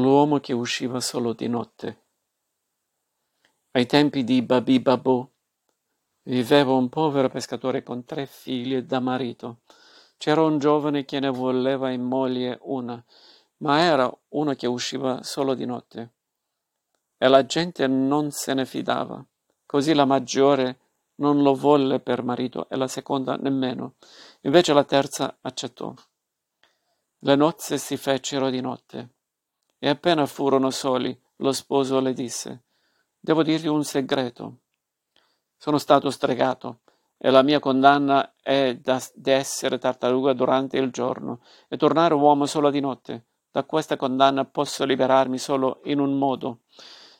l'uomo che usciva solo di notte. Ai tempi di Babi Babò viveva un povero pescatore con tre figlie da marito. C'era un giovane che ne voleva in moglie una, ma era uno che usciva solo di notte. E la gente non se ne fidava. Così la maggiore non lo volle per marito e la seconda nemmeno. Invece la terza accettò. Le nozze si fecero di notte. E appena furono soli, lo sposo le disse, Devo dirti un segreto. Sono stato stregato e la mia condanna è di essere tartaruga durante il giorno e tornare uomo solo di notte. Da questa condanna posso liberarmi solo in un modo.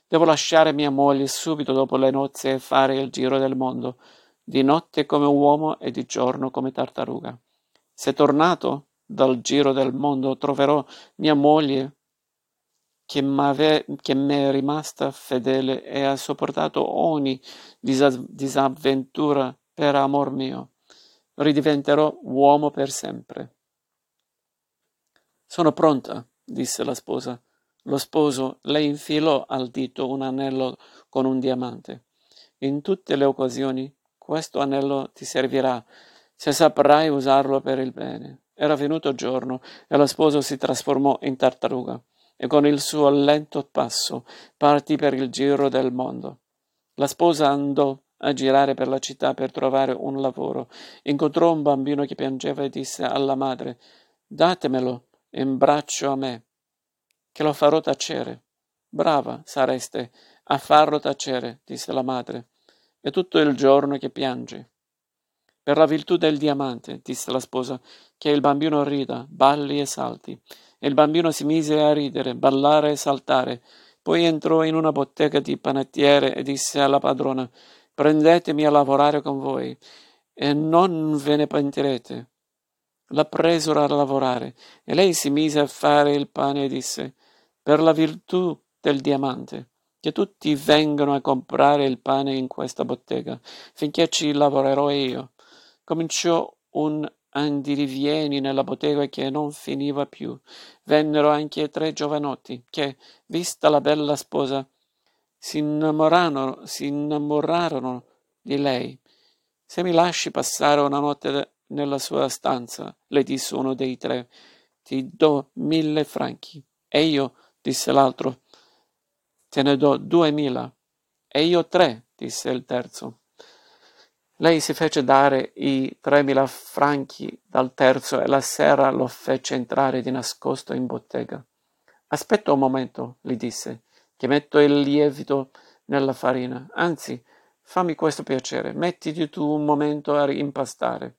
Devo lasciare mia moglie subito dopo le nozze e fare il giro del mondo, di notte come uomo e di giorno come tartaruga. Se tornato dal giro del mondo troverò mia moglie che mi è rimasta fedele e ha sopportato ogni disavventura per amor mio. Ridiventerò uomo per sempre. Sono pronta, disse la sposa. Lo sposo le infilò al dito un anello con un diamante. In tutte le occasioni questo anello ti servirà se saprai usarlo per il bene. Era venuto giorno e lo sposo si trasformò in tartaruga e con il suo lento passo partì per il giro del mondo. La sposa andò a girare per la città per trovare un lavoro. Incontrò un bambino che piangeva e disse alla madre Datemelo in braccio a me, che lo farò tacere. Brava sareste a farlo tacere, disse la madre, è tutto il giorno che piange. Per la virtù del diamante, disse la sposa, che il bambino rida, balli e salti. E il bambino si mise a ridere, ballare e saltare. Poi entrò in una bottega di panettiere e disse alla padrona Prendetemi a lavorare con voi, e non ve ne pentirete. La presero a lavorare, e lei si mise a fare il pane e disse Per la virtù del diamante, che tutti vengano a comprare il pane in questa bottega, finché ci lavorerò io. Cominciò un andirivieni nella bottega che non finiva più. Vennero anche tre giovanotti che, vista la bella sposa, si innamorarono di lei. Se mi lasci passare una notte nella sua stanza, le disse uno dei tre, ti do mille franchi. E io, disse l'altro, te ne do duemila. E io tre, disse il terzo. Lei si fece dare i tremila franchi dal terzo e la sera lo fece entrare di nascosto in bottega. Aspetta un momento, gli disse, che metto il lievito nella farina. Anzi, fammi questo piacere, mettiti tu un momento a impastare.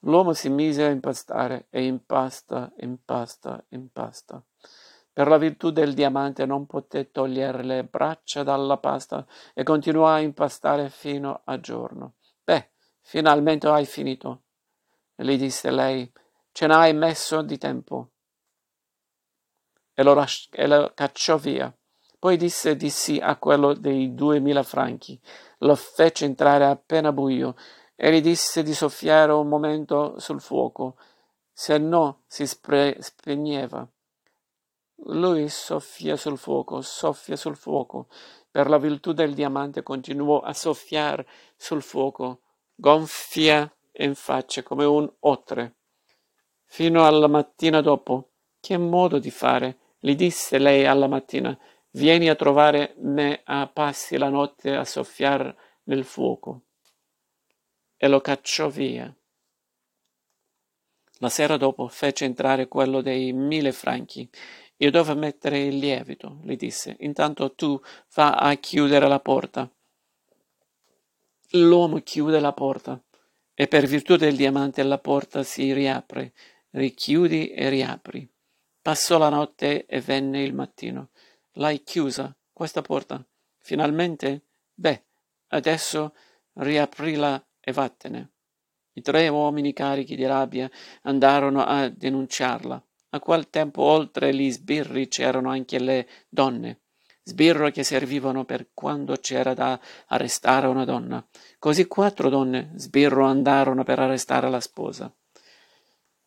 L'uomo si mise a impastare e impasta, impasta, impasta. Per la virtù del diamante non poté togliere le braccia dalla pasta e continuò a impastare fino a giorno. Finalmente hai finito, gli disse lei, ce n'hai messo di tempo. E lo, ras- e lo cacciò via. Poi disse di sì a quello dei duemila franchi, lo fece entrare appena buio e gli disse di soffiare un momento sul fuoco, se no si spre- spegneva. Lui soffia sul fuoco, soffia sul fuoco. Per la virtù del diamante continuò a soffiare sul fuoco, gonfia in faccia come un otre. Fino alla mattina dopo. Che modo di fare? Gli disse lei alla mattina. Vieni a trovare me a passi la notte a soffiare nel fuoco. E lo cacciò via. La sera dopo fece entrare quello dei mille franchi io devo mettere il lievito, gli disse. Intanto tu va a chiudere la porta. L'uomo chiude la porta e per virtù del diamante la porta si riapre. Richiudi e riapri. Passò la notte e venne il mattino. L'hai chiusa, questa porta? Finalmente? Beh, adesso riaprila e vattene. I tre uomini carichi di rabbia andarono a denunciarla. A quel tempo oltre gli sbirri c'erano anche le donne, sbirro che servivano per quando c'era da arrestare una donna. Così quattro donne sbirro andarono per arrestare la sposa.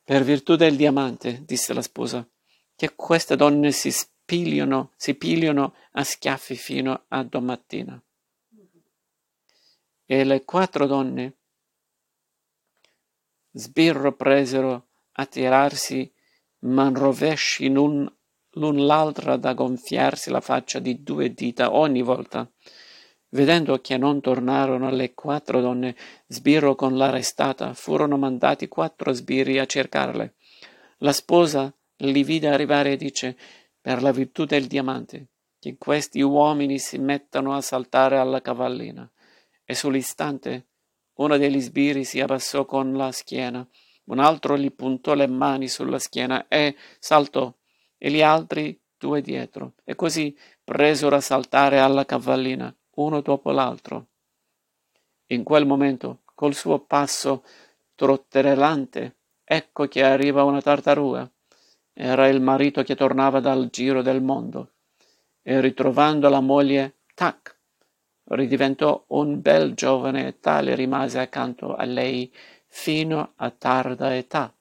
Per virtù del diamante, disse la sposa, che queste donne si pigliano, si pigliano a schiaffi fino a domattina. E le quattro donne sbirro presero a tirarsi man rovesci l'un, l'un l'altra da gonfiarsi la faccia di due dita ogni volta. Vedendo che non tornarono le quattro donne, sbirro con l'arrestata, furono mandati quattro sbirri a cercarle. La sposa li vide arrivare e dice, per la virtù del diamante, che questi uomini si mettano a saltare alla cavallina. E sull'istante uno degli sbirri si abbassò con la schiena, un altro gli puntò le mani sulla schiena e saltò, e gli altri due dietro, e così presero a saltare alla cavallina, uno dopo l'altro. In quel momento, col suo passo trotterellante, ecco che arriva una tartaruga. Era il marito che tornava dal giro del mondo, e ritrovando la moglie, tac, ridiventò un bel giovane e tale rimase accanto a lei fino a tarda età.